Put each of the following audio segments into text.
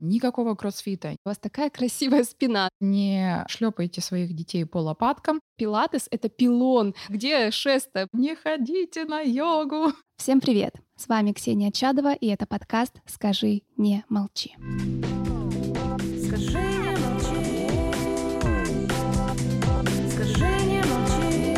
никакого кроссфита. У вас такая красивая спина. Не шлепайте своих детей по лопаткам. Пилатес — это пилон. Где шест -то? Не ходите на йогу. Всем привет! С вами Ксения Чадова, и это подкаст. Скажи, не молчи. Скажи, не молчи. Скажи, не молчи.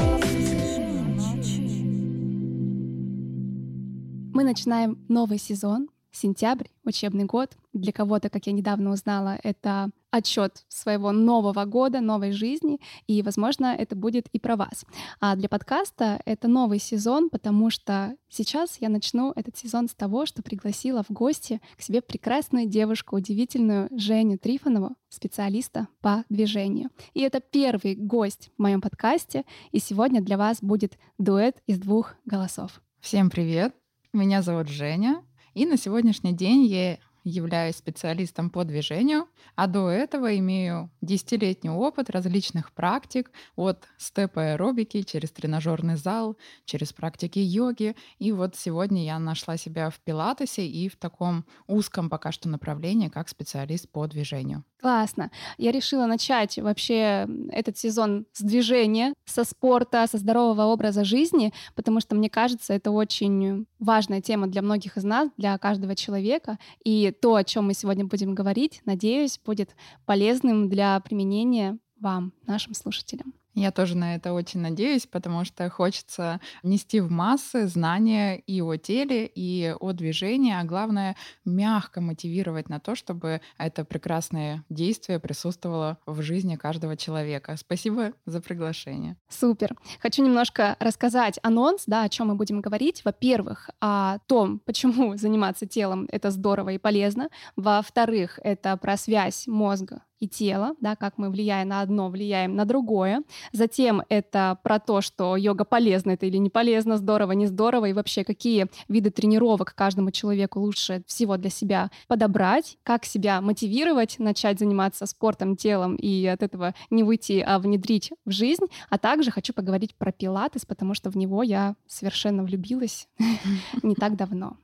Мы начинаем новый сезон, сентябрь, учебный год. Для кого-то, как я недавно узнала, это отчет своего нового года, новой жизни, и, возможно, это будет и про вас. А для подкаста это новый сезон, потому что сейчас я начну этот сезон с того, что пригласила в гости к себе прекрасную девушку, удивительную Женю Трифонову, специалиста по движению. И это первый гость в моем подкасте, и сегодня для вас будет дуэт из двух голосов. Всем привет! Меня зовут Женя, и на сегодняшний день я являюсь специалистом по движению, а до этого имею десятилетний опыт различных практик от степа аэробики через тренажерный зал, через практики йоги. И вот сегодня я нашла себя в пилатесе и в таком узком пока что направлении, как специалист по движению. Классно. Я решила начать вообще этот сезон с движения, со спорта, со здорового образа жизни, потому что мне кажется, это очень важная тема для многих из нас, для каждого человека. И то, о чем мы сегодня будем говорить, надеюсь, будет полезным для применения вам, нашим слушателям. Я тоже на это очень надеюсь, потому что хочется нести в массы знания и о теле, и о движении, а главное мягко мотивировать на то, чтобы это прекрасное действие присутствовало в жизни каждого человека. Спасибо за приглашение. Супер. Хочу немножко рассказать анонс, да, о чем мы будем говорить. Во-первых, о том, почему заниматься телом это здорово и полезно. Во-вторых, это про связь мозга и тело, да, как мы, влияя на одно, влияем на другое. Затем это про то, что йога полезна это или не полезно, здорово, не здорово, и вообще какие виды тренировок каждому человеку лучше всего для себя подобрать, как себя мотивировать, начать заниматься спортом, телом и от этого не выйти, а внедрить в жизнь. А также хочу поговорить про пилатес, потому что в него я совершенно влюбилась не так давно.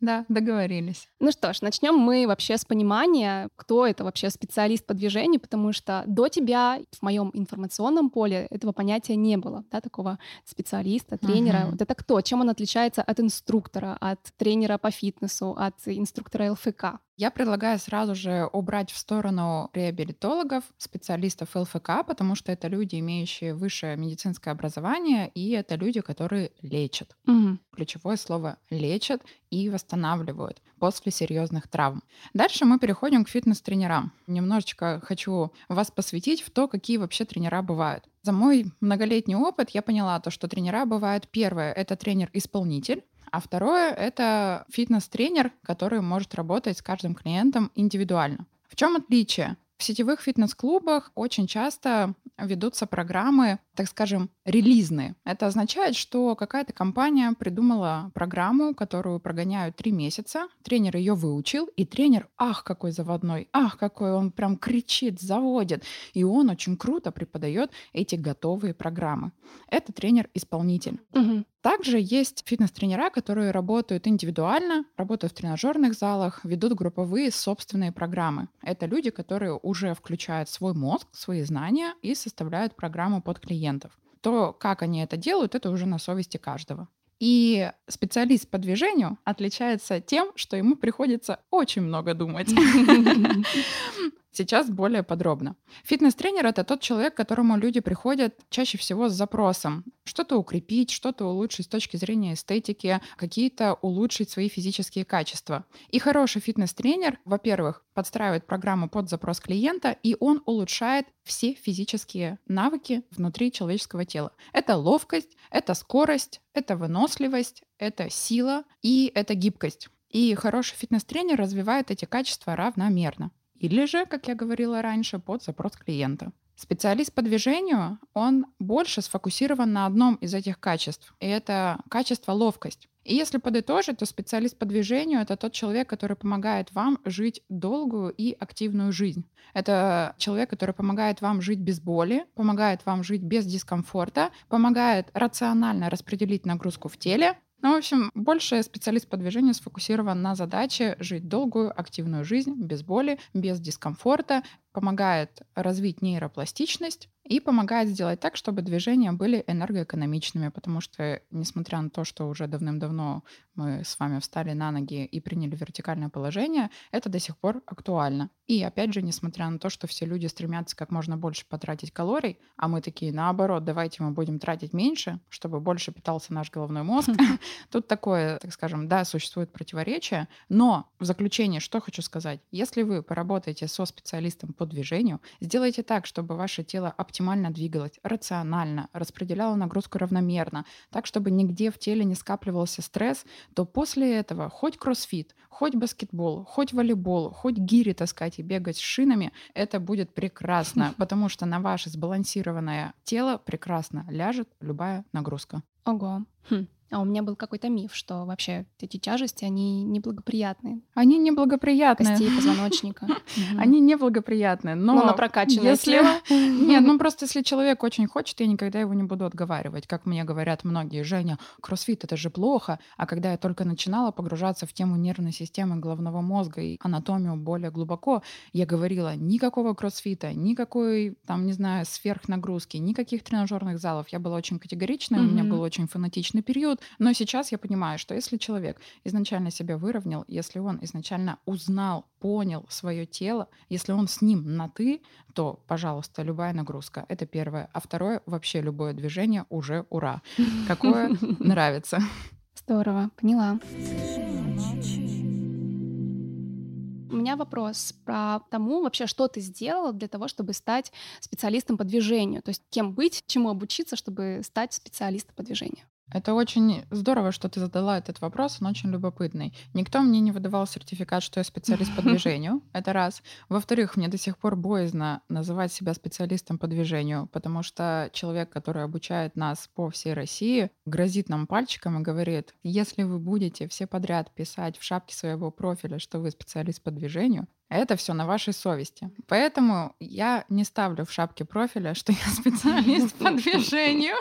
Да, договорились. Ну что ж, начнем мы вообще с понимания, кто это вообще специалист по движению, потому что до тебя в моем информационном поле этого понятия не было, да, такого специалиста, тренера. Uh-huh. Вот это кто? Чем он отличается от инструктора, от тренера по фитнесу, от инструктора ЛФК? Я предлагаю сразу же убрать в сторону реабилитологов, специалистов ЛФК, потому что это люди, имеющие высшее медицинское образование, и это люди, которые лечат. Угу. Ключевое слово лечат и восстанавливают после серьезных травм. Дальше мы переходим к фитнес-тренерам. Немножечко хочу вас посвятить в то, какие вообще тренера бывают. За мой многолетний опыт я поняла то, что тренера бывают первое — это тренер-исполнитель, а второе — это фитнес-тренер, который может работать с каждым клиентом индивидуально. В чем отличие? В сетевых фитнес-клубах очень часто ведутся программы, так скажем, релизные. Это означает, что какая-то компания придумала программу, которую прогоняют три месяца, тренер ее выучил, и тренер, ах, какой заводной, ах, какой он прям кричит, заводит. И он очень круто преподает эти готовые программы. Это тренер-исполнитель. Угу. Также есть фитнес-тренера, которые работают индивидуально, работают в тренажерных залах, ведут групповые собственные программы. Это люди, которые уже включают свой мозг, свои знания и составляют программу под клиентов. То, как они это делают, это уже на совести каждого. И специалист по движению отличается тем, что ему приходится очень много думать. Сейчас более подробно. Фитнес-тренер — это тот человек, к которому люди приходят чаще всего с запросом что-то укрепить, что-то улучшить с точки зрения эстетики, какие-то улучшить свои физические качества. И хороший фитнес-тренер, во-первых, подстраивает программу под запрос клиента, и он улучшает все физические навыки внутри человеческого тела. Это ловкость, это скорость, это выносливость, это сила и это гибкость. И хороший фитнес-тренер развивает эти качества равномерно. Или же, как я говорила раньше, под запрос клиента. Специалист по движению, он больше сфокусирован на одном из этих качеств, и это качество ловкость. И если подытожить, то специалист по движению — это тот человек, который помогает вам жить долгую и активную жизнь. Это человек, который помогает вам жить без боли, помогает вам жить без дискомфорта, помогает рационально распределить нагрузку в теле, Ну, в общем, больше специалист по движению сфокусирован на задаче жить долгую, активную жизнь без боли, без дискомфорта, помогает развить нейропластичность и помогает сделать так, чтобы движения были энергоэкономичными, потому что, несмотря на то, что уже давным-давно мы с вами встали на ноги и приняли вертикальное положение, это до сих пор актуально. И опять же, несмотря на то, что все люди стремятся как можно больше потратить калорий, а мы такие, наоборот, давайте мы будем тратить меньше, чтобы больше питался наш головной мозг, тут такое, так скажем, да, существует противоречие, но в заключение что хочу сказать. Если вы поработаете со специалистом по движению, сделайте так, чтобы ваше тело оптимально двигалось, рационально, распределяло нагрузку равномерно, так, чтобы нигде в теле не скапливался стресс, то после этого хоть кроссфит, хоть баскетбол, хоть волейбол, хоть гири таскать и бегать с шинами, это будет прекрасно, потому что на ваше сбалансированное тело прекрасно ляжет любая нагрузка. Ого. Хм. А у меня был какой-то миф, что вообще эти тяжести, они неблагоприятные. Они неблагоприятные. Костей позвоночника. Они неблагоприятные, но... Но на прокачанное если... Нет, ну просто если человек очень хочет, я никогда его не буду отговаривать. Как мне говорят многие, Женя, кроссфит — это же плохо. А когда я только начинала погружаться в тему нервной системы головного мозга и анатомию более глубоко, я говорила, никакого кроссфита, никакой, там, не знаю, сверхнагрузки, никаких тренажерных залов. Я была очень категоричная, у меня был очень фанатичный период, но сейчас я понимаю, что если человек изначально себя выровнял, если он изначально узнал, понял свое тело, если он с ним на ты, то, пожалуйста, любая нагрузка. Это первое. А второе, вообще любое движение уже ура. Какое нравится. Здорово, поняла. У меня вопрос про тому вообще, что ты сделала для того, чтобы стать специалистом по движению. То есть кем быть, чему обучиться, чтобы стать специалистом по движению. Это очень здорово, что ты задала этот вопрос, он очень любопытный. Никто мне не выдавал сертификат, что я специалист по движению, это раз. Во-вторых, мне до сих пор боязно называть себя специалистом по движению, потому что человек, который обучает нас по всей России, грозит нам пальчиком и говорит, если вы будете все подряд писать в шапке своего профиля, что вы специалист по движению, это все на вашей совести. Поэтому я не ставлю в шапке профиля, что я специалист по движению.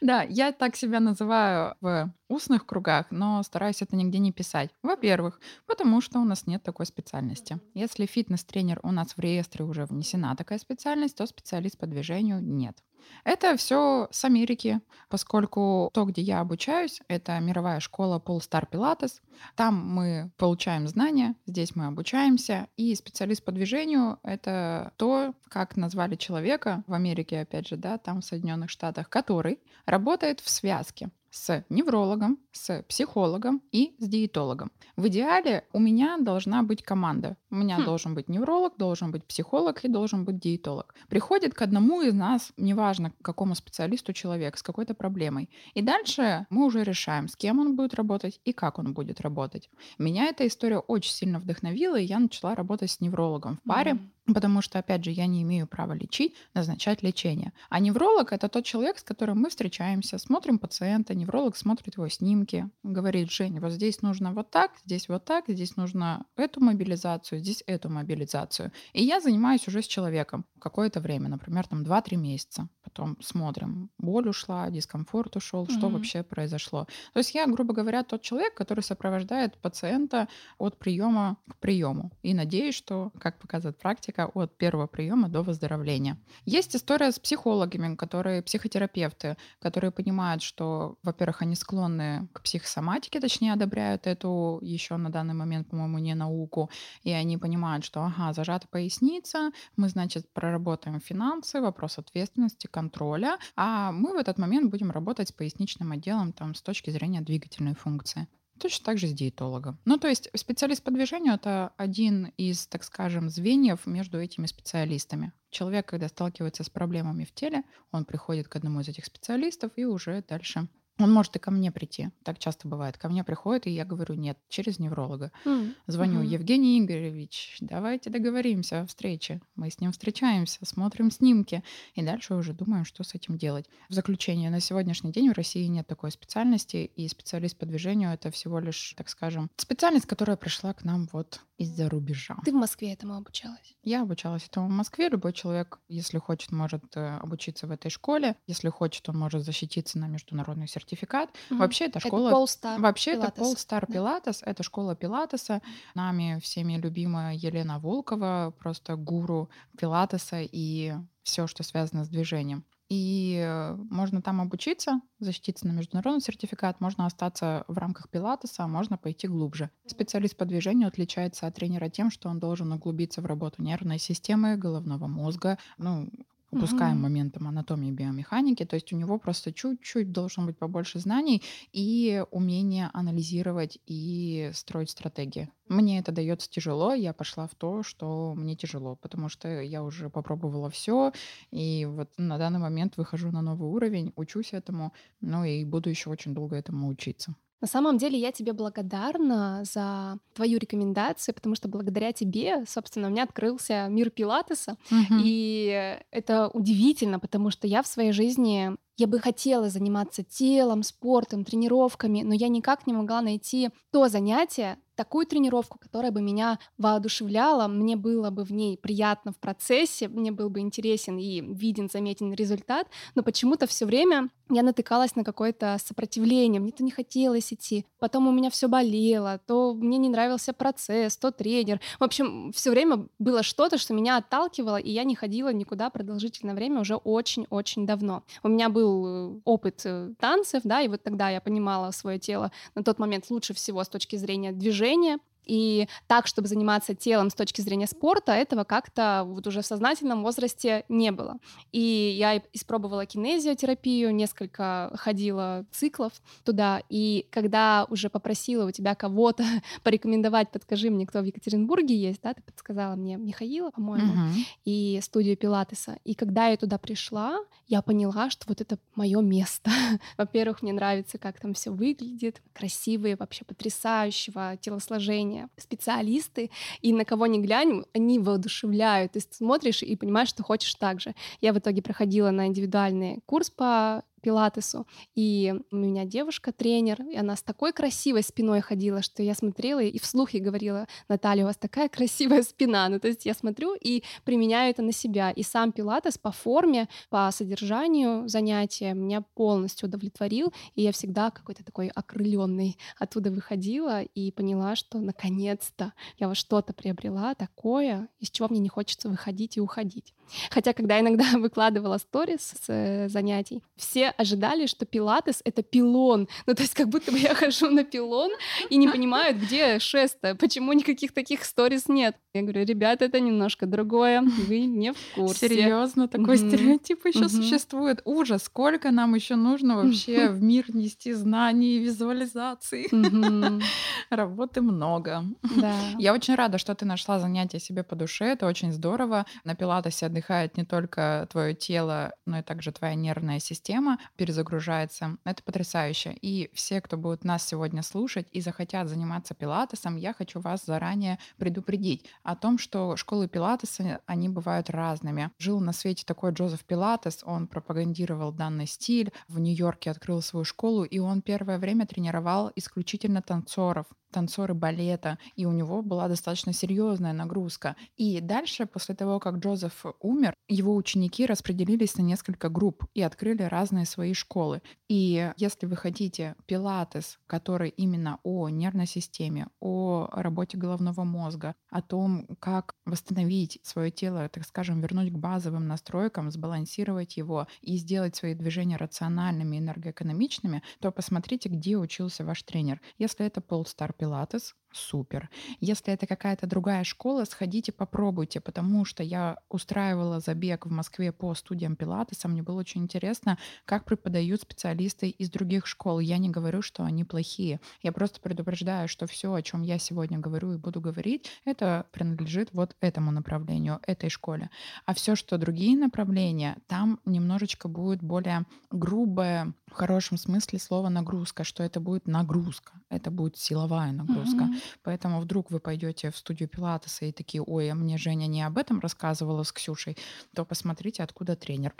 Да, я так себя называю в устных кругах, но стараюсь это нигде не писать. Во-первых, потому что у нас нет такой специальности. Если фитнес-тренер у нас в реестре уже внесена такая специальность, то специалист по движению нет. Это все с Америки, поскольку то, где я обучаюсь, это мировая школа Polestar Pilates. Там мы получаем знания, здесь мы обучаемся. И специалист по движению — это то, как назвали человека в Америке, опять же, да, там в Соединенных Штатах, который работает в связке с неврологом, с психологом и с диетологом. В идеале у меня должна быть команда. У меня хм. должен быть невролог, должен быть психолог и должен быть диетолог. Приходит к одному из нас, неважно к какому специалисту человек, с какой-то проблемой. И дальше мы уже решаем, с кем он будет работать и как он будет работать. Меня эта история очень сильно вдохновила, и я начала работать с неврологом в паре. Mm-hmm. Потому что, опять же, я не имею права лечить, назначать лечение. А невролог — это тот человек, с которым мы встречаемся, смотрим пациента, невролог смотрит его снимки, говорит, Жень, вот здесь нужно вот так, здесь вот так, здесь нужно эту мобилизацию, здесь эту мобилизацию. И я занимаюсь уже с человеком какое-то время, например, там 2-3 месяца. Потом смотрим, боль ушла, дискомфорт ушел, mm-hmm. что вообще произошло. То есть я, грубо говоря, тот человек, который сопровождает пациента от приема к приему. И надеюсь, что, как показывает практика от первого приема до выздоровления. Есть история с психологами, которые психотерапевты, которые понимают, что, во-первых, они склонны к психосоматике, точнее, одобряют эту еще на данный момент, по-моему, не науку, и они понимают, что, ага, зажата поясница, мы, значит, проработаем финансы, вопрос ответственности, контроля, а мы в этот момент будем работать с поясничным отделом там, с точки зрения двигательной функции. Точно так же с диетологом. Ну, то есть специалист по движению — это один из, так скажем, звеньев между этими специалистами. Человек, когда сталкивается с проблемами в теле, он приходит к одному из этих специалистов и уже дальше он может и ко мне прийти. Так часто бывает. Ко мне приходит, и я говорю, нет, через невролога. Mm. Звоню, mm-hmm. Евгений Игоревич, давайте договоримся о встрече. Мы с ним встречаемся, смотрим снимки, и дальше уже думаем, что с этим делать. В заключение, на сегодняшний день в России нет такой специальности, и специалист по движению — это всего лишь, так скажем, специальность, которая пришла к нам вот из-за рубежа. Ты в Москве этому обучалась? Я обучалась этому в Москве. Любой человек, если хочет, может э, обучиться в этой школе. Если хочет, он может защититься на международный сертификат. Угу. Вообще это школа... Это Полстар Вообще это Полстар Пилатес. Это школа Пилатеса. Нами всеми любимая Елена Волкова, просто гуру Пилатеса и все, что связано с движением. И э, можно там обучиться, защититься на международный сертификат, можно остаться в рамках пилатеса, а можно пойти глубже. Специалист по движению отличается от тренера тем, что он должен углубиться в работу нервной системы, головного мозга, ну, упускаем mm-hmm. моментом анатомии и биомеханики, то есть у него просто чуть-чуть должен быть побольше знаний и умение анализировать и строить стратегии. Мне это дается тяжело, я пошла в то, что мне тяжело, потому что я уже попробовала все, и вот на данный момент выхожу на новый уровень, учусь этому, ну и буду еще очень долго этому учиться. На самом деле я тебе благодарна за твою рекомендацию, потому что благодаря тебе, собственно, у меня открылся мир пилатеса, угу. и это удивительно, потому что я в своей жизни я бы хотела заниматься телом, спортом, тренировками, но я никак не могла найти то занятие, такую тренировку, которая бы меня воодушевляла, мне было бы в ней приятно в процессе, мне был бы интересен и виден, заметен результат, но почему-то все время я натыкалась на какое-то сопротивление, мне то не хотелось идти, потом у меня все болело, то мне не нравился процесс, то тренер. В общем, все время было что-то, что меня отталкивало, и я не ходила никуда продолжительное время уже очень-очень давно. У меня был э, опыт э, танцев, да, и вот тогда я понимала свое тело на тот момент лучше всего с точки зрения движения, и так, чтобы заниматься телом с точки зрения спорта, этого как-то вот уже в сознательном возрасте не было. И я испробовала кинезиотерапию, несколько ходила циклов туда. И когда уже попросила у тебя кого-то порекомендовать, подскажи мне, кто в Екатеринбурге есть, да, ты подсказала мне Михаила, по-моему, угу. и студию Пилатеса. И когда я туда пришла, я поняла, что вот это мое место. Во-первых, мне нравится, как там все выглядит, красивые, вообще потрясающего телосложения образования, специалисты, и на кого ни глянем, они воодушевляют. Ты смотришь и понимаешь, что хочешь так же. Я в итоге проходила на индивидуальный курс по пилатесу. И у меня девушка тренер, и она с такой красивой спиной ходила, что я смотрела и вслух ей говорила, Наталья, у вас такая красивая спина. Ну, то есть я смотрю и применяю это на себя. И сам пилатес по форме, по содержанию занятия меня полностью удовлетворил, и я всегда какой-то такой окрыленный оттуда выходила и поняла, что наконец-то я во что-то приобрела такое, из чего мне не хочется выходить и уходить. Хотя, когда иногда выкладывала сторис с э, занятий, все ожидали, что пилатес — это пилон. Ну, то есть как будто бы я хожу на пилон и не понимают, где шест почему никаких таких сторис нет. Я говорю, ребята, это немножко другое, вы не в курсе. Серьезно, такой mm-hmm. стереотип еще mm-hmm. существует. Ужас, сколько нам еще нужно вообще в мир нести знаний и визуализации. Mm-hmm. Работы много. Да. Я очень рада, что ты нашла занятие себе по душе, это очень здорово. На пилатесе отдыхает не только твое тело, но и также твоя нервная система перезагружается. Это потрясающе. И все, кто будет нас сегодня слушать и захотят заниматься пилатесом, я хочу вас заранее предупредить о том, что школы пилатеса, они бывают разными. Жил на свете такой Джозеф Пилатес, он пропагандировал данный стиль, в Нью-Йорке открыл свою школу, и он первое время тренировал исключительно танцоров танцоры балета, и у него была достаточно серьезная нагрузка. И дальше, после того, как Джозеф умер, его ученики распределились на несколько групп и открыли разные свои школы. И если вы хотите пилатес, который именно о нервной системе, о работе головного мозга, о том, как восстановить свое тело, так скажем, вернуть к базовым настройкам, сбалансировать его и сделать свои движения рациональными, энергоэкономичными, то посмотрите, где учился ваш тренер. Если это Пол Стар пилатес, супер. Если это какая-то другая школа, сходите, попробуйте, потому что я устраивала забег в Москве по студиям пилатеса, мне было очень интересно, как преподают специалисты из других школ. Я не говорю, что они плохие. Я просто предупреждаю, что все, о чем я сегодня говорю и буду говорить, это принадлежит вот этому направлению, этой школе. А все, что другие направления, там немножечко будет более грубая, в хорошем смысле слова нагрузка, что это будет нагрузка, это будет силовая нагрузка. Mm-hmm. Поэтому вдруг вы пойдете в студию Пилатеса и такие, ой, а мне Женя не об этом рассказывала с Ксюшей, то посмотрите, откуда тренер.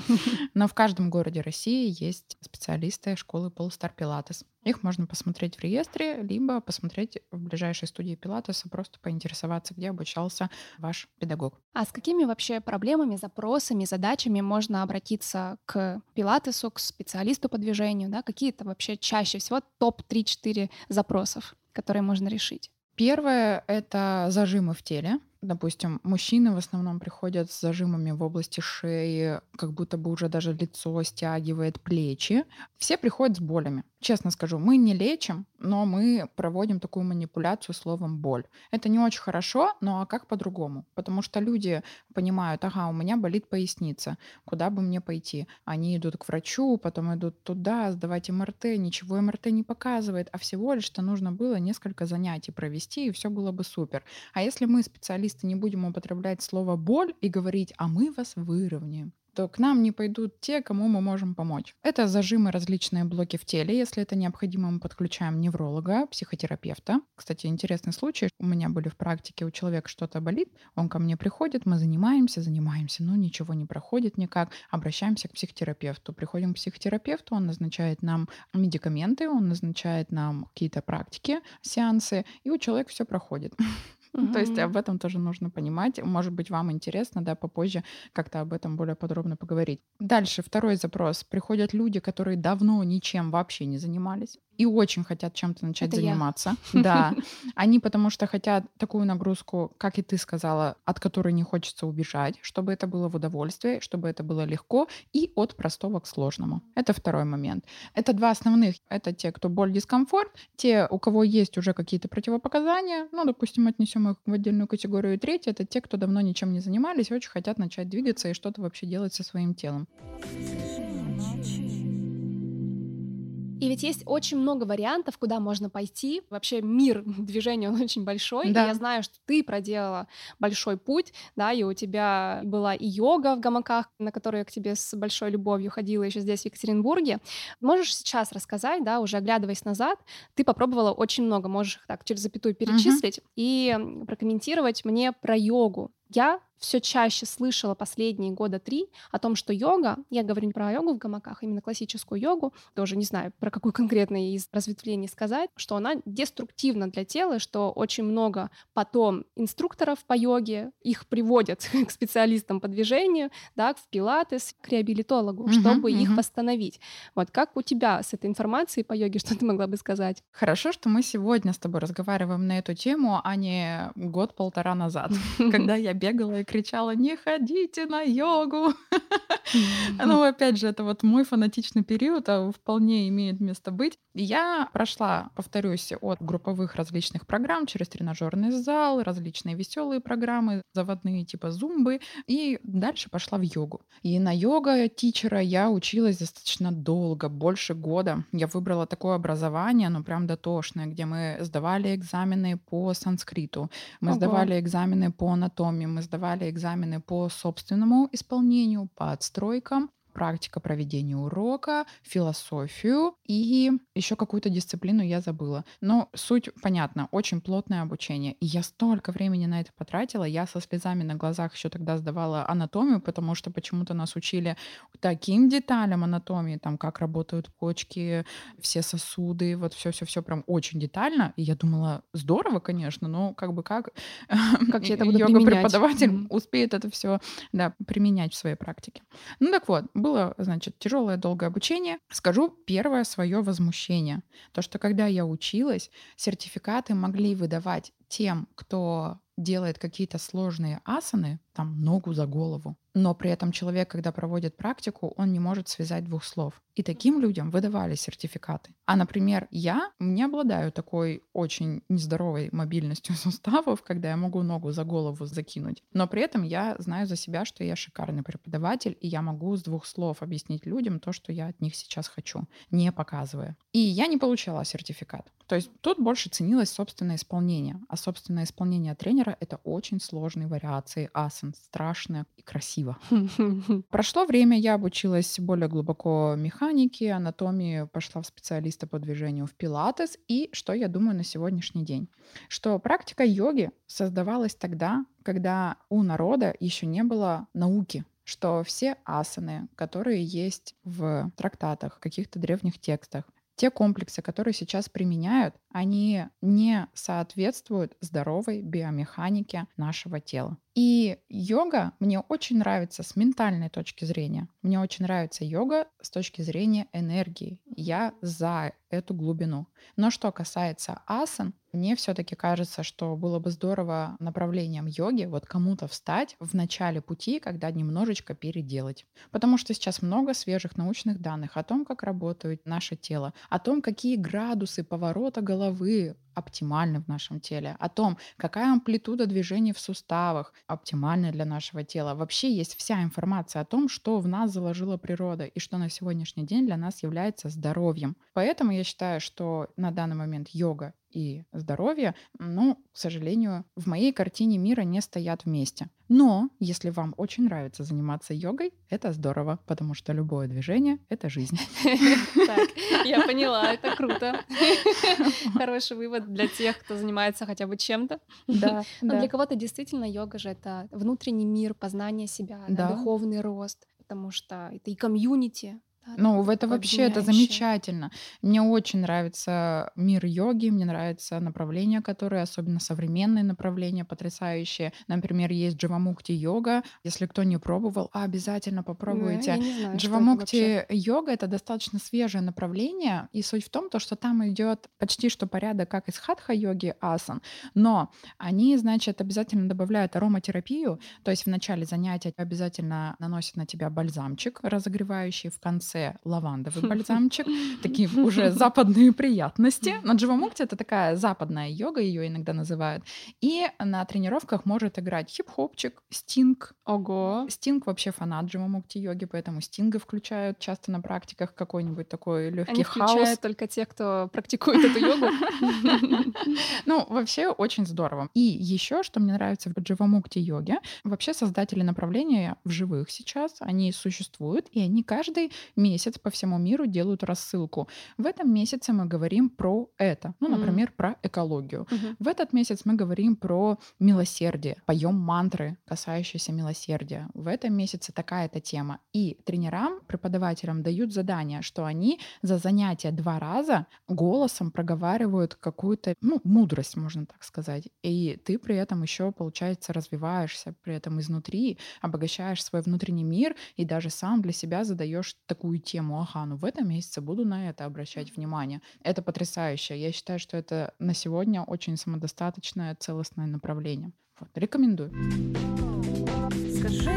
Но в каждом городе России есть специалисты школы Полстар Пилатес. Их можно посмотреть в реестре, либо посмотреть в ближайшей студии Пилатеса, просто поинтересоваться, где обучался ваш педагог. А с какими вообще проблемами, запросами, задачами можно обратиться к Пилатесу, к специалисту по движению? Да? Какие-то вообще чаще всего топ-3-4 запросов, которые можно решить? Первое — это зажимы в теле. Допустим, мужчины в основном приходят с зажимами в области шеи, как будто бы уже даже лицо стягивает плечи. Все приходят с болями. Честно скажу, мы не лечим, но мы проводим такую манипуляцию словом боль. Это не очень хорошо, но а как по-другому? Потому что люди понимают, ага, у меня болит поясница, куда бы мне пойти? Они идут к врачу, потом идут туда, сдавать МРТ, ничего МРТ не показывает, а всего лишь-то нужно было несколько занятий провести, и все было бы супер. А если мы специалисты специалисты не будем употреблять слово боль и говорить, а мы вас выровняем то к нам не пойдут те, кому мы можем помочь. Это зажимы, различные блоки в теле. Если это необходимо, мы подключаем невролога, психотерапевта. Кстати, интересный случай. У меня были в практике, у человека что-то болит, он ко мне приходит, мы занимаемся, занимаемся, но ничего не проходит никак. Обращаемся к психотерапевту. Приходим к психотерапевту, он назначает нам медикаменты, он назначает нам какие-то практики, сеансы, и у человека все проходит. Угу. То есть об этом тоже нужно понимать. Может быть, вам интересно, да, попозже как-то об этом более подробно поговорить. Дальше, второй запрос. Приходят люди, которые давно ничем вообще не занимались и очень хотят чем-то начать Это заниматься. Я. Да. Они потому что хотят такую нагрузку, как и ты сказала, от которой не хочется убежать, чтобы это было в удовольствие, чтобы это было легко и от простого к сложному. Это второй момент. Это два основных. Это те, кто боль, дискомфорт, те, у кого есть уже какие-то противопоказания, ну, допустим, отнесем их в отдельную категорию. И третье — это те, кто давно ничем не занимались и очень хотят начать двигаться и что-то вообще делать со своим телом. И ведь есть очень много вариантов, куда можно пойти. Вообще мир движения, он очень большой. Да. И я знаю, что ты проделала большой путь, да, и у тебя была и йога в гамаках, на которую я к тебе с большой любовью ходила еще здесь, в Екатеринбурге. Можешь сейчас рассказать, да, уже оглядываясь назад, ты попробовала очень много, можешь их так через запятую перечислить угу. и прокомментировать мне про йогу. Я все чаще слышала последние года три о том, что йога, я говорю не про йогу в гамаках, именно классическую йогу, тоже не знаю, про какую конкретно из разветвлений сказать, что она деструктивна для тела, что очень много потом инструкторов по йоге, их приводят к специалистам по движению, да, в пилатес, к реабилитологу, uh-huh, чтобы uh-huh. их восстановить. Вот как у тебя с этой информацией по йоге, что ты могла бы сказать? Хорошо, что мы сегодня с тобой разговариваем на эту тему, а не год-полтора назад, когда я бегала и кричала «Не ходите на йогу!» Ну, опять же, это вот мой фанатичный период, а вполне имеет место быть. Я прошла, повторюсь, от групповых различных программ через тренажерный зал, различные веселые программы, заводные типа зумбы, и дальше пошла в йогу. И на йога тичера я училась достаточно долго, больше года. Я выбрала такое образование, ну прям дотошное, где мы сдавали экзамены по санскриту, мы Ого. сдавали экзамены по анатомии, мы сдавали экзамены по собственному исполнению, по отстройкам практика проведения урока, философию и еще какую-то дисциплину я забыла. Но суть понятна, очень плотное обучение. И я столько времени на это потратила. Я со слезами на глазах еще тогда сдавала анатомию, потому что почему-то нас учили таким деталям анатомии, там как работают почки, все сосуды, вот все-все-все прям очень детально. И я думала, здорово, конечно, но как бы как, как я это буду йога-преподаватель mm-hmm. успеет это все да, применять в своей практике. Ну так вот, было, значит, тяжелое долгое обучение. Скажу первое свое возмущение. То, что когда я училась, сертификаты могли выдавать тем, кто делает какие-то сложные асаны, там ногу за голову, но при этом человек, когда проводит практику, он не может связать двух слов. И таким людям выдавали сертификаты. А, например, я не обладаю такой очень нездоровой мобильностью суставов, когда я могу ногу за голову закинуть. Но при этом я знаю за себя, что я шикарный преподаватель, и я могу с двух слов объяснить людям то, что я от них сейчас хочу, не показывая. И я не получала сертификат. То есть тут больше ценилось собственное исполнение. А собственное исполнение тренера — это очень сложные вариации асан, страшные и красиво. Прошло время, я обучилась более глубоко механике, анатомии, пошла в специалиста по движению в пилатес. И что я думаю на сегодняшний день? Что практика йоги создавалась тогда, когда у народа еще не было науки что все асаны, которые есть в трактатах, каких-то древних текстах, те комплексы, которые сейчас применяют, они не соответствуют здоровой биомеханике нашего тела. И йога мне очень нравится с ментальной точки зрения. Мне очень нравится йога с точки зрения энергии. Я за эту глубину. Но что касается асан, мне все-таки кажется, что было бы здорово направлением йоги вот кому-то встать в начале пути, когда немножечко переделать. Потому что сейчас много свежих научных данных о том, как работает наше тело, о том, какие градусы поворота головы оптимальны в нашем теле, о том, какая амплитуда движений в суставах оптимальна для нашего тела. Вообще есть вся информация о том, что в нас заложила природа и что на сегодняшний день для нас является здоровьем. Поэтому я считаю, что на данный момент йога и здоровье, ну, к сожалению, в моей картине мира не стоят вместе. Но если вам очень нравится заниматься йогой, это здорово, потому что любое движение — это жизнь. Так, я поняла, это круто. Хороший вывод для тех, кто занимается хотя бы чем-то. Да, Но для кого-то действительно йога же это внутренний мир, познание себя, духовный рост, потому что это и комьюнити, ну, это вообще это замечательно. Мне очень нравится мир йоги, мне нравится направление, которое, особенно современные направления, потрясающие. Например, есть Дживамукти йога. Если кто не пробовал, обязательно попробуйте. Ну, Дживамукти йога это достаточно свежее направление, и суть в том, то, что там идет почти что порядок, как из хатха йоги асан, но они, значит, обязательно добавляют ароматерапию, то есть в начале занятия обязательно наносят на тебя бальзамчик разогревающий в конце конце лавандовый бальзамчик, такие уже западные приятности. Но дживамукти — это такая западная йога, ее иногда называют. И на тренировках может играть хип-хопчик, стинг. Ого! Стинг вообще фанат дживамукти йоги, поэтому стинга включают часто на практиках какой-нибудь такой легкий Они хаос. включают только те, кто практикует эту йогу. Ну, вообще очень здорово. И еще, что мне нравится в дживамукти йоге, вообще создатели направления в живых сейчас, они существуют, и они каждый месяц по всему миру делают рассылку. В этом месяце мы говорим про это. Ну, например, mm-hmm. про экологию. Mm-hmm. В этот месяц мы говорим про милосердие. Поем мантры, касающиеся милосердия. В этом месяце такая-то тема. И тренерам, преподавателям дают задание, что они за занятие два раза голосом проговаривают какую-то, ну, мудрость, можно так сказать. И ты при этом еще, получается, развиваешься, при этом изнутри, обогащаешь свой внутренний мир и даже сам для себя задаешь такую такую тему, ага, ну в этом месяце буду на это обращать внимание. Это потрясающе. Я считаю, что это на сегодня очень самодостаточное, целостное направление. Вот, рекомендую. Скажи,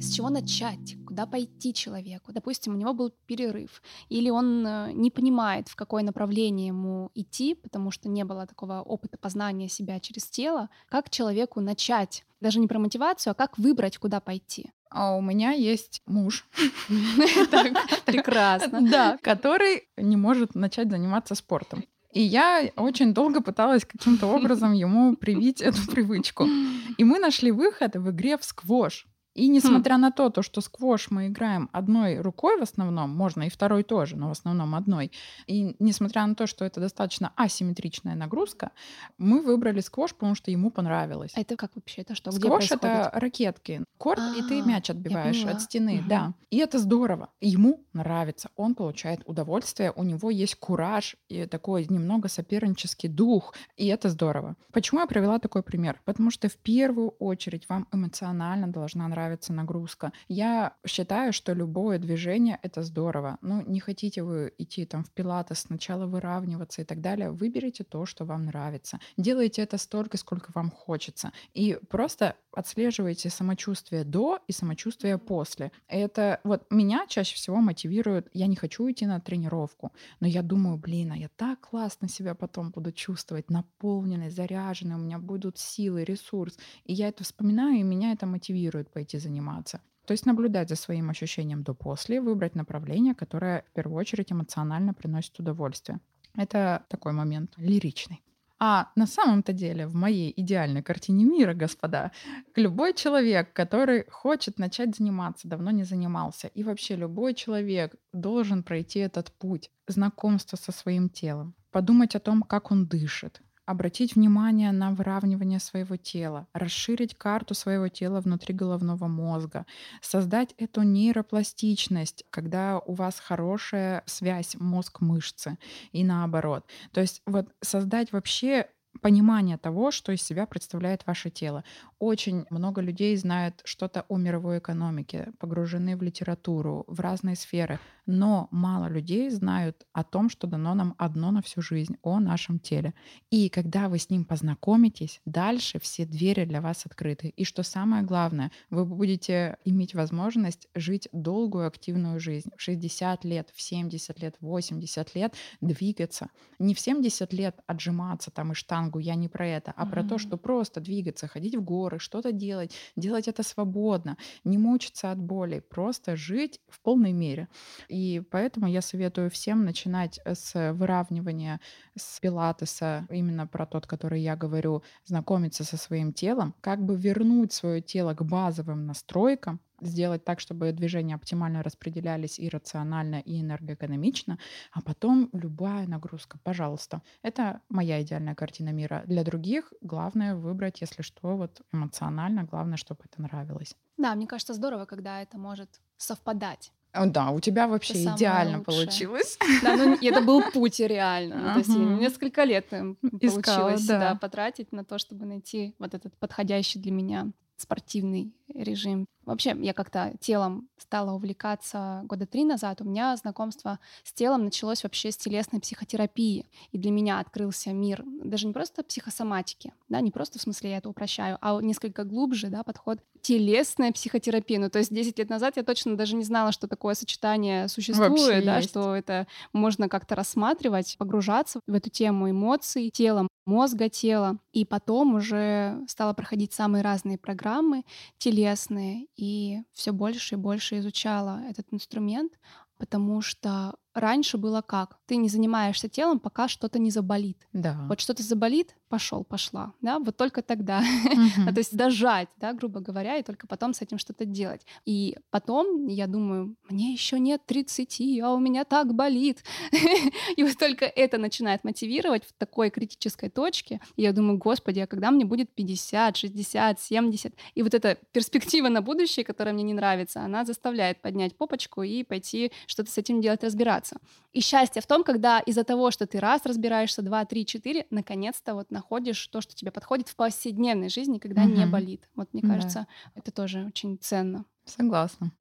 С чего начать? Куда пойти человеку. Допустим, у него был перерыв, или он э, не понимает, в какое направление ему идти, потому что не было такого опыта познания себя через тело. Как человеку начать? Даже не про мотивацию, а как выбрать, куда пойти? А у меня есть муж. Прекрасно. Да, который не может начать заниматься спортом. И я очень долго пыталась каким-то образом ему привить эту привычку. И мы нашли выход в игре в сквош. И несмотря хм. на то, то, что сквош мы играем одной рукой в основном, можно и второй тоже, но в основном одной, и несмотря на то, что это достаточно асимметричная нагрузка, мы выбрали сквош, потому что ему понравилось. А это как вообще? Это что? Сквош — это ракетки. Корт, и ты мяч отбиваешь от стены, да. И это здорово. Ему нравится, он получает удовольствие, у него есть кураж и такой немного сопернический дух, и это здорово. Почему я привела такой пример? Потому что в первую очередь вам эмоционально должна нравиться нравится нагрузка. Я считаю, что любое движение — это здорово. Ну, не хотите вы идти там в пилатес, сначала выравниваться и так далее, выберите то, что вам нравится. Делайте это столько, сколько вам хочется. И просто отслеживайте самочувствие до и самочувствие после. Это вот меня чаще всего мотивирует, я не хочу идти на тренировку, но я думаю, блин, а я так классно себя потом буду чувствовать, наполненной, заряженной, у меня будут силы, ресурс. И я это вспоминаю, и меня это мотивирует пойти заниматься. То есть наблюдать за своим ощущением до-после, выбрать направление, которое в первую очередь эмоционально приносит удовольствие. Это такой момент лиричный. А на самом-то деле в моей идеальной картине мира, господа, любой человек, который хочет начать заниматься, давно не занимался, и вообще любой человек должен пройти этот путь знакомства со своим телом, подумать о том, как он дышит, обратить внимание на выравнивание своего тела, расширить карту своего тела внутри головного мозга, создать эту нейропластичность, когда у вас хорошая связь мозг-мышцы и наоборот. То есть вот создать вообще понимание того, что из себя представляет ваше тело. Очень много людей знают что-то о мировой экономике, погружены в литературу, в разные сферы, но мало людей знают о том, что дано нам одно на всю жизнь, о нашем теле. И когда вы с ним познакомитесь, дальше все двери для вас открыты. И что самое главное, вы будете иметь возможность жить долгую активную жизнь. В 60 лет, в 70 лет, в 80 лет двигаться. Не в 70 лет отжиматься там и штангу, я не про это, а mm-hmm. про то, что просто двигаться, ходить в горы, что-то делать, делать это свободно, не мучиться от боли, просто жить в полной мере. И поэтому я советую всем начинать с выравнивания с пилатеса, именно про тот, который я говорю, знакомиться со своим телом, как бы вернуть свое тело к базовым настройкам, сделать так, чтобы движения оптимально распределялись и рационально, и энергоэкономично, а потом любая нагрузка, пожалуйста. Это моя идеальная картина мира. Для других главное выбрать, если что, вот эмоционально, главное, чтобы это нравилось. Да, мне кажется, здорово, когда это может совпадать. Да, у тебя вообще это идеально получилось. Да, ну это был путь реально. Ну, то есть несколько лет получилось да. потратить на то, чтобы найти вот этот подходящий для меня спортивный режим. Вообще, я как-то телом стала увлекаться года три назад. У меня знакомство с телом началось вообще с телесной психотерапии. И для меня открылся мир даже не просто психосоматики, да, не просто в смысле я это упрощаю, а несколько глубже, да, подход телесная психотерапия. Ну, то есть 10 лет назад я точно даже не знала, что такое сочетание существует, вообще да, есть. что это можно как-то рассматривать, погружаться в эту тему эмоций, телом, мозга, тела. И потом уже стала проходить самые разные программы телесные и все больше и больше изучала этот инструмент, потому что раньше было как? Ты не занимаешься телом, пока что-то не заболит. Да. Вот что-то заболит, пошел, пошла, да, вот только тогда. Uh-huh. То есть дожать, да, грубо говоря, и только потом с этим что-то делать. И потом я думаю, мне еще нет 30, а у меня так болит. и вот только это начинает мотивировать в такой критической точке. И я думаю, господи, а когда мне будет 50, 60, 70? И вот эта перспектива на будущее, которая мне не нравится, она заставляет поднять попочку и пойти что-то с этим делать, разбираться. И счастье в том, когда из-за того, что ты раз разбираешься, два, три, четыре, наконец-то вот находишь то, что тебе подходит в повседневной жизни, когда угу. не болит. Вот мне кажется, да. это тоже очень ценно. Согласна.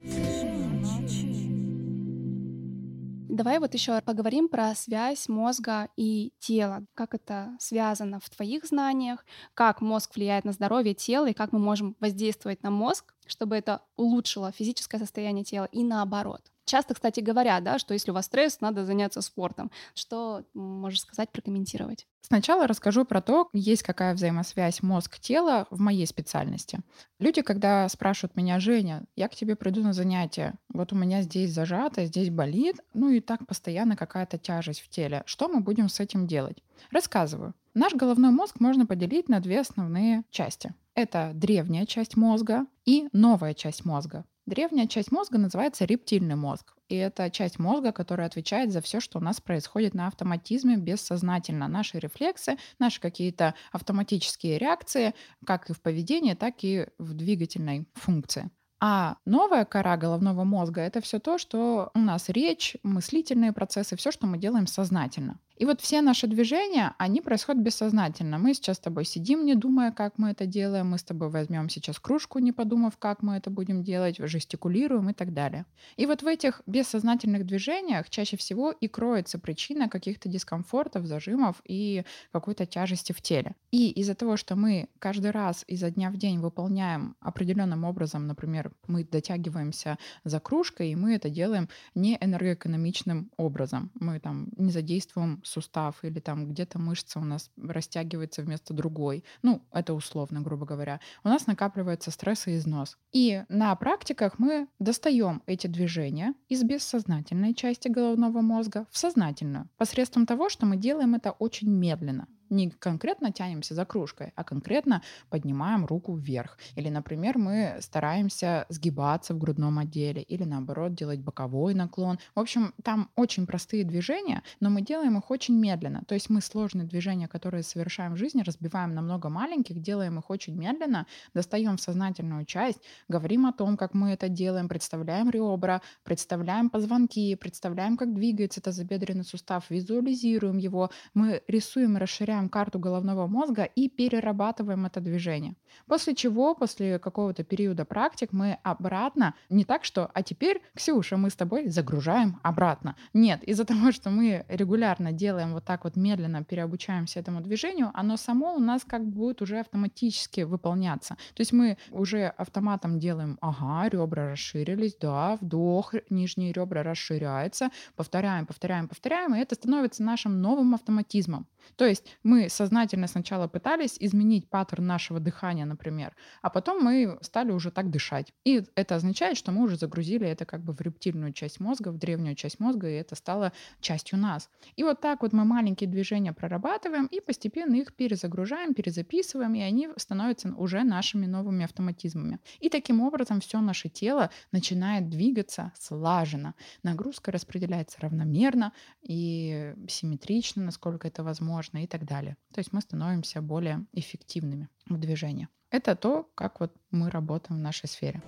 Давай вот еще поговорим про связь мозга и тела. Как это связано в твоих знаниях, как мозг влияет на здоровье тела и как мы можем воздействовать на мозг, чтобы это улучшило физическое состояние тела и наоборот. Часто, кстати, говорят, да, что если у вас стресс, надо заняться спортом. Что можешь сказать, прокомментировать? Сначала расскажу про то, есть какая взаимосвязь мозг-тело в моей специальности. Люди, когда спрашивают меня, Женя, я к тебе приду на занятие, вот у меня здесь зажато, здесь болит, ну и так постоянно какая-то тяжесть в теле. Что мы будем с этим делать? Рассказываю. Наш головной мозг можно поделить на две основные части. Это древняя часть мозга и новая часть мозга. Древняя часть мозга называется рептильный мозг. И это часть мозга, которая отвечает за все, что у нас происходит на автоматизме бессознательно. Наши рефлексы, наши какие-то автоматические реакции, как и в поведении, так и в двигательной функции. А новая кора головного мозга — это все то, что у нас речь, мыслительные процессы, все, что мы делаем сознательно. И вот все наши движения, они происходят бессознательно. Мы сейчас с тобой сидим, не думая, как мы это делаем. Мы с тобой возьмем сейчас кружку, не подумав, как мы это будем делать, жестикулируем и так далее. И вот в этих бессознательных движениях чаще всего и кроется причина каких-то дискомфортов, зажимов и какой-то тяжести в теле. И из-за того, что мы каждый раз изо дня в день выполняем определенным образом, например, мы дотягиваемся за кружкой, и мы это делаем не энергоэкономичным образом. Мы там не задействуем сустав или там где-то мышца у нас растягивается вместо другой. Ну, это условно, грубо говоря. У нас накапливается стресс и износ. И на практиках мы достаем эти движения из бессознательной части головного мозга в сознательную посредством того, что мы делаем это очень медленно. Не конкретно тянемся за кружкой, а конкретно поднимаем руку вверх. Или, например, мы стараемся сгибаться в грудном отделе или, наоборот, делать боковой наклон. В общем, там очень простые движения, но мы делаем их очень медленно. То есть мы сложные движения, которые совершаем в жизни, разбиваем на много маленьких, делаем их очень медленно, достаем в сознательную часть, говорим о том, как мы это делаем, представляем ребра, представляем позвонки, представляем, как двигается тазобедренный сустав, визуализируем его, мы рисуем и расширяем карту головного мозга и перерабатываем это движение. После чего, после какого-то периода практик, мы обратно, не так, что «а теперь, Ксюша, мы с тобой загружаем обратно». Нет, из-за того, что мы регулярно делаем вот так вот медленно, переобучаемся этому движению, оно само у нас как бы будет уже автоматически выполняться. То есть мы уже автоматом делаем, ага, ребра расширились, да, вдох, нижние ребра расширяются, повторяем, повторяем, повторяем, и это становится нашим новым автоматизмом. То есть мы сознательно сначала пытались изменить паттерн нашего дыхания, например, а потом мы стали уже так дышать. И это означает, что мы уже загрузили это как бы в рептильную часть мозга, в древнюю часть мозга, и это стало частью нас. И вот так вот мы маленькие движения прорабатываем и постепенно их перезагружаем, перезаписываем, и они становятся уже нашими новыми автоматизмами. И таким образом все наше тело начинает двигаться слаженно. Нагрузка распределяется равномерно и симметрично, насколько это возможно можно и так далее. То есть мы становимся более эффективными в движении. Это то, как вот мы работаем в нашей сфере.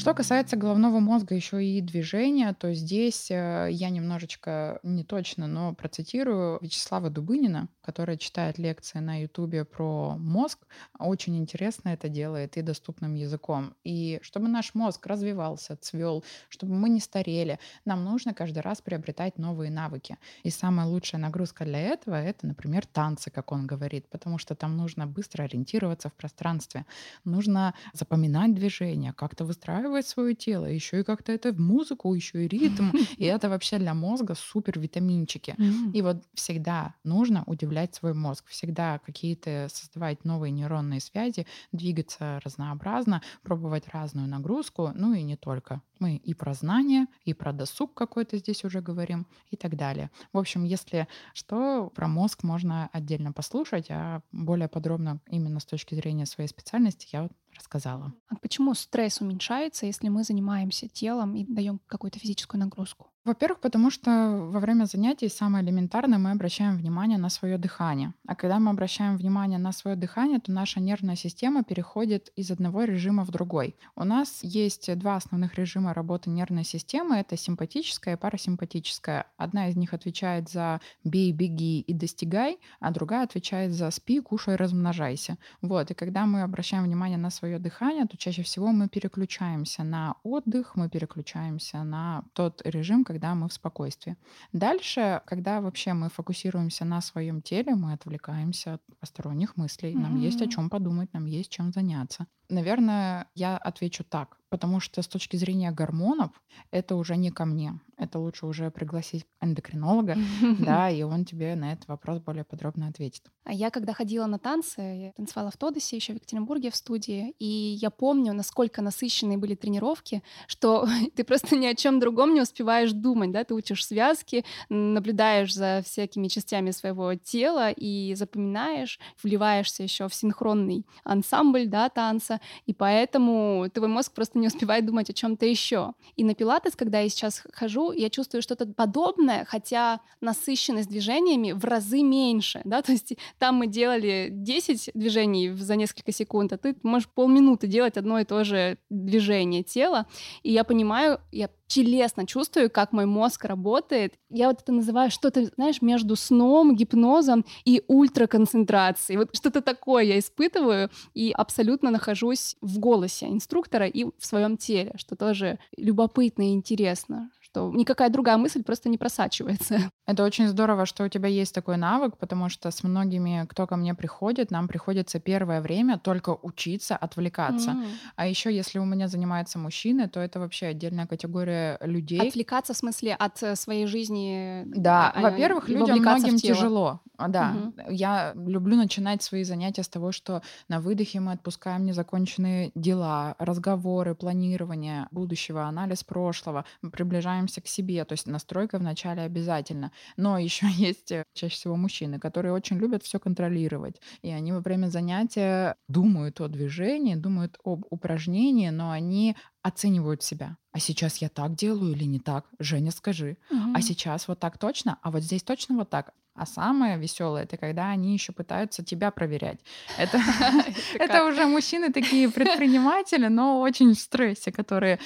Что касается головного мозга еще и движения, то здесь э, я немножечко не точно, но процитирую Вячеслава Дубынина, который читает лекции на Ютубе про мозг. Очень интересно это делает и доступным языком. И чтобы наш мозг развивался, цвел, чтобы мы не старели, нам нужно каждый раз приобретать новые навыки. И самая лучшая нагрузка для этого — это, например, танцы, как он говорит, потому что там нужно быстро ориентироваться в пространстве, нужно запоминать движения, как-то выстраивать настраивать свое тело, еще и как-то это в музыку, еще и ритм. И это вообще для мозга супер витаминчики. И вот всегда нужно удивлять свой мозг, всегда какие-то создавать новые нейронные связи, двигаться разнообразно, пробовать разную нагрузку, ну и не только. Мы и про знания, и про досуг какой-то здесь уже говорим, и так далее. В общем, если что, про мозг можно отдельно послушать, а более подробно именно с точки зрения своей специальности я вот рассказала. А почему стресс уменьшается, если мы занимаемся телом и даем какую-то физическую нагрузку? Во-первых, потому что во время занятий самое элементарное мы обращаем внимание на свое дыхание. А когда мы обращаем внимание на свое дыхание, то наша нервная система переходит из одного режима в другой. У нас есть два основных режима работы нервной системы. Это симпатическая и парасимпатическая. Одна из них отвечает за «бей, беги и достигай», а другая отвечает за «спи, кушай, размножайся». Вот. И когда мы обращаем внимание на свое дыхание, то чаще всего мы переключаемся на отдых, мы переключаемся на тот режим, когда мы в спокойствии. Дальше, когда вообще мы фокусируемся на своем теле, мы отвлекаемся от посторонних мыслей. Нам mm-hmm. есть о чем подумать, нам есть чем заняться. Наверное, я отвечу так, потому что с точки зрения гормонов это уже не ко мне. Это лучше уже пригласить эндокринолога, да, и он тебе на этот вопрос более подробно ответит. А я когда ходила на танцы, я танцевала в Тодосе, еще в Екатеринбурге в студии, и я помню, насколько насыщенные были тренировки, что ты просто ни о чем другом не успеваешь думать, да, ты учишь связки, наблюдаешь за всякими частями своего тела и запоминаешь, вливаешься еще в синхронный ансамбль, да, танца, и поэтому твой мозг просто не успевает думать о чем-то еще. И на пилатес, когда я сейчас хожу, я чувствую что-то подобное, хотя насыщенность движениями в разы меньше, да, то есть там мы делали 10 движений за несколько секунд, а ты можешь полминуты делать одно и то же движение тела, и я понимаю, я телесно чувствую, как мой мозг работает. Я вот это называю что-то, знаешь, между сном, гипнозом и ультраконцентрацией. Вот что-то такое я испытываю и абсолютно нахожусь в голосе инструктора и в своем теле, что тоже любопытно и интересно что никакая другая мысль просто не просачивается. Это очень здорово, что у тебя есть такой навык, потому что с многими, кто ко мне приходит, нам приходится первое время только учиться отвлекаться. Mm. А еще, если у меня занимаются мужчины, то это вообще отдельная категория людей. Отвлекаться в смысле от э, своей жизни. Да, а, во-первых, людям многим тяжело. А, да, угу. я люблю начинать свои занятия с того, что на выдохе мы отпускаем незаконченные дела, разговоры, планирование будущего, анализ прошлого, мы приближаем прислушаемся к себе. То есть настройка вначале обязательно. Но еще есть э, чаще всего мужчины, которые очень любят все контролировать. И они во время занятия думают о движении, думают об упражнении, но они оценивают себя. А сейчас я так делаю или не так? Женя, скажи. Угу. А сейчас вот так точно? А вот здесь точно вот так? А самое веселое это когда они еще пытаются тебя проверять. Это, это уже мужчины такие предприниматели, но очень в стрессе, которые.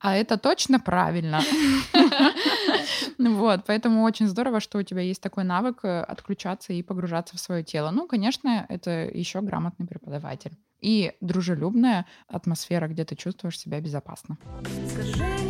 А это точно правильно. Вот, поэтому очень здорово, что у тебя есть такой навык э, отключаться и погружаться в свое тело. Ну, конечно, это еще грамотный преподаватель и дружелюбная атмосфера, где ты чувствуешь себя безопасно. Скажи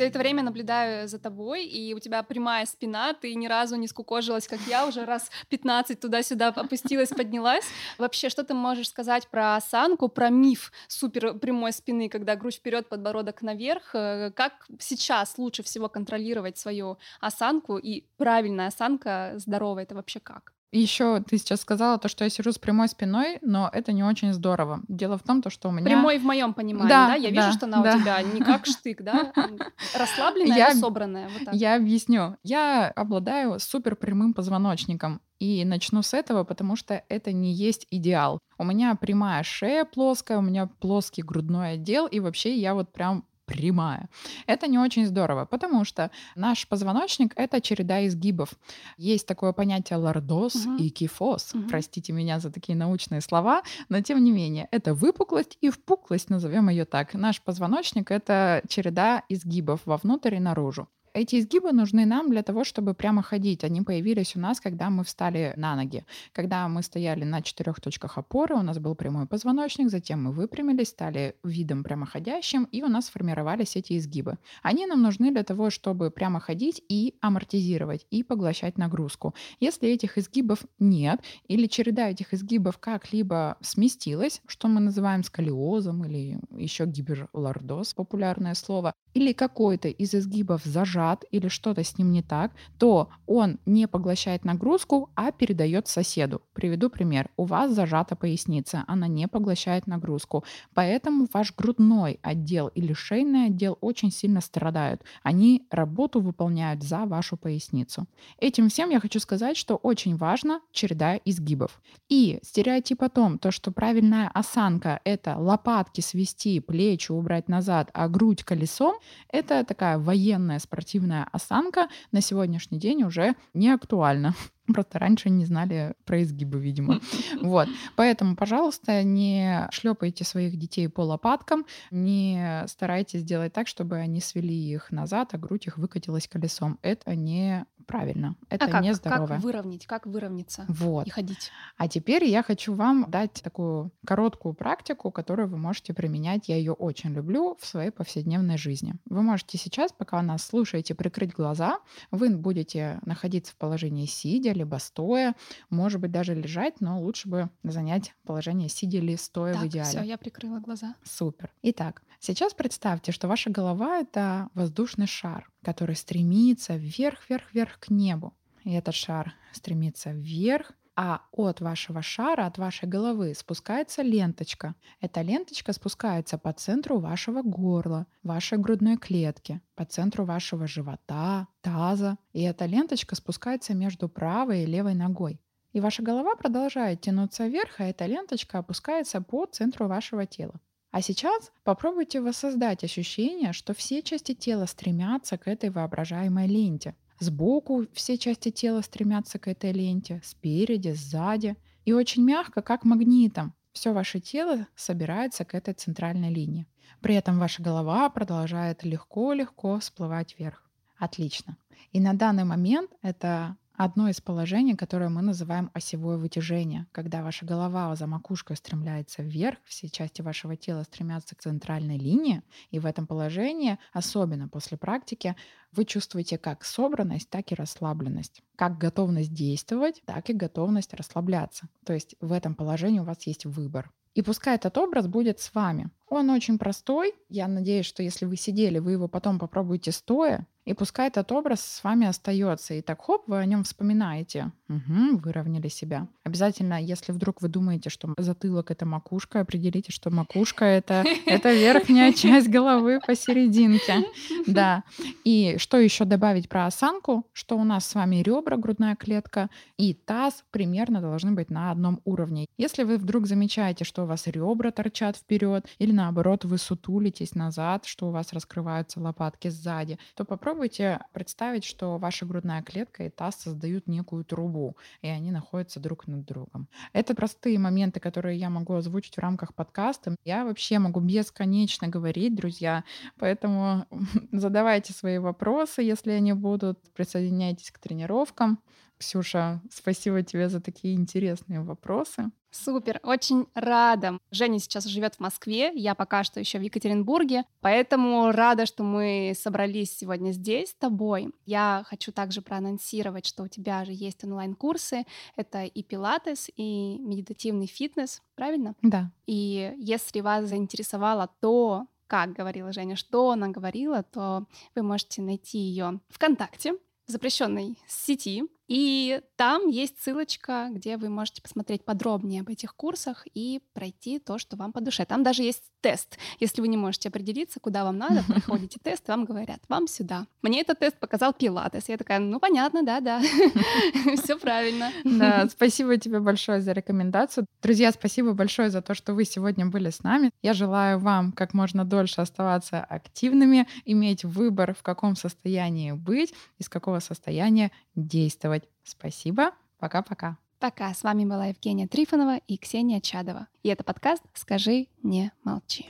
все это время наблюдаю за тобой, и у тебя прямая спина, ты ни разу не скукожилась, как я, уже раз 15 туда-сюда опустилась, поднялась. Вообще, что ты можешь сказать про осанку, про миф супер прямой спины, когда грудь вперед, подбородок наверх? Э, как сейчас лучше всего контролировать свою осанку и правильная осанка здоровая, это вообще как? Еще ты сейчас сказала то, что я сижу с прямой спиной, но это не очень здорово. Дело в том, то, что у меня... Прямой в моем понимании, да? да? Я да, вижу, что она да. у тебя не как штык, да? Расслабленная, я, собранная. Вот так. Я объясню. Я обладаю супер прямым позвоночником. И начну с этого, потому что это не есть идеал. У меня прямая шея плоская, у меня плоский грудной отдел, и вообще я вот прям прямая. Это не очень здорово, потому что наш позвоночник — это череда изгибов. Есть такое понятие лордоз угу. и кифоз. Угу. Простите меня за такие научные слова, но тем не менее, это выпуклость и впуклость, назовем ее так. Наш позвоночник — это череда изгибов вовнутрь и наружу. Эти изгибы нужны нам для того, чтобы прямо ходить. Они появились у нас, когда мы встали на ноги. Когда мы стояли на четырех точках опоры, у нас был прямой позвоночник, затем мы выпрямились, стали видом прямоходящим, и у нас сформировались эти изгибы. Они нам нужны для того, чтобы прямо ходить и амортизировать, и поглощать нагрузку. Если этих изгибов нет, или череда этих изгибов как-либо сместилась, что мы называем сколиозом или еще гиберлордоз, популярное слово, или какой-то из изгибов зажат или что-то с ним не так, то он не поглощает нагрузку, а передает соседу. Приведу пример. У вас зажата поясница, она не поглощает нагрузку, поэтому ваш грудной отдел или шейный отдел очень сильно страдают. Они работу выполняют за вашу поясницу. Этим всем я хочу сказать, что очень важна череда изгибов. И стереотип о том, то, что правильная осанка — это лопатки свести, плечи убрать назад, а грудь колесом, это такая военная спортивная осанка на сегодняшний день уже не актуальна. Просто раньше не знали про изгибы, видимо. Вот. Поэтому, пожалуйста, не шлепайте своих детей по лопаткам, не старайтесь сделать так, чтобы они свели их назад, а грудь их выкатилась колесом. Это не правильно. Это а как, не здорово. Как выровнять, как выровняться вот. и ходить. А теперь я хочу вам дать такую короткую практику, которую вы можете применять. Я ее очень люблю в своей повседневной жизни. Вы можете сейчас, пока нас слушаете, прикрыть глаза. Вы будете находиться в положении сидя, либо стоя, может быть, даже лежать, но лучше бы занять положение сидя или стоя так, в идеале. Все, я прикрыла глаза. Супер. Итак, сейчас представьте, что ваша голова — это воздушный шар, который стремится вверх, вверх, вверх к небу. И этот шар стремится вверх, а от вашего шара, от вашей головы спускается ленточка. Эта ленточка спускается по центру вашего горла, вашей грудной клетки, по центру вашего живота, таза. И эта ленточка спускается между правой и левой ногой. И ваша голова продолжает тянуться вверх, а эта ленточка опускается по центру вашего тела. А сейчас попробуйте воссоздать ощущение, что все части тела стремятся к этой воображаемой ленте. Сбоку все части тела стремятся к этой ленте, спереди, сзади. И очень мягко, как магнитом, все ваше тело собирается к этой центральной линии. При этом ваша голова продолжает легко-легко всплывать вверх. Отлично. И на данный момент это одно из положений, которое мы называем осевое вытяжение, когда ваша голова за макушкой стремляется вверх, все части вашего тела стремятся к центральной линии, и в этом положении, особенно после практики, вы чувствуете как собранность, так и расслабленность, как готовность действовать, так и готовность расслабляться. То есть в этом положении у вас есть выбор. И пускай этот образ будет с вами. Он очень простой. Я надеюсь, что если вы сидели, вы его потом попробуете стоя, и пускай этот образ с вами остается. И так, хоп, вы о нем вспоминаете. Угу, выровняли себя. Обязательно, если вдруг вы думаете, что затылок — это макушка, определите, что макушка — это, это верхняя часть головы посерединке. Да. И что еще добавить про осанку? Что у нас с вами ребра, грудная клетка и таз примерно должны быть на одном уровне. Если вы вдруг замечаете, что у вас ребра торчат вперед или наоборот вы сутулитесь назад, что у вас раскрываются лопатки сзади, то попробуйте представить, что ваша грудная клетка и таз создают некую трубу, и они находятся друг над другом. Это простые моменты, которые я могу озвучить в рамках подкаста. Я вообще могу бесконечно говорить, друзья, поэтому задавайте свои вопросы, если они будут, присоединяйтесь к тренировкам. Ксюша, спасибо тебе за такие интересные вопросы. Супер, очень рада. Женя сейчас живет в Москве, я пока что еще в Екатеринбурге, поэтому рада, что мы собрались сегодня здесь с тобой. Я хочу также проанонсировать, что у тебя же есть онлайн-курсы. Это и пилатес, и медитативный фитнес, правильно? Да. И если вас заинтересовало то, как говорила Женя, что она говорила, то вы можете найти ее ВКонтакте, в запрещенной сети, и там есть ссылочка, где вы можете посмотреть подробнее об этих курсах и пройти то, что вам по душе. Там даже есть тест. Если вы не можете определиться, куда вам надо, проходите тест, вам говорят, вам сюда. Мне этот тест показал Пилатес. Я такая, ну понятно, да-да, все правильно. Да, спасибо тебе большое за рекомендацию. Друзья, спасибо большое за то, что вы сегодня были с нами. Я желаю вам как можно дольше оставаться активными, иметь выбор, в каком состоянии быть, из какого состояния действовать. Спасибо. Пока-пока. Пока. С вами была Евгения Трифонова и Ксения Чадова. И это подкаст «Скажи, не молчи».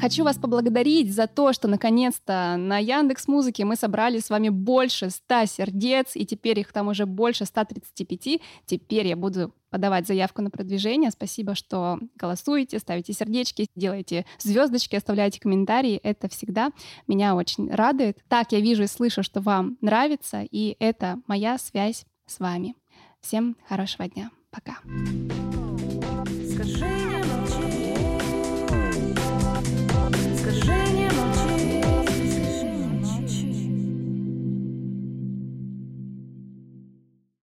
Хочу вас поблагодарить за то, что наконец-то на Яндекс Музыке мы собрали с вами больше 100 сердец, и теперь их там уже больше 135. Теперь я буду подавать заявку на продвижение. Спасибо, что голосуете, ставите сердечки, делаете звездочки, оставляете комментарии. Это всегда меня очень радует. Так я вижу и слышу, что вам нравится, и это моя связь с вами. Всем хорошего дня. Пока. Скажи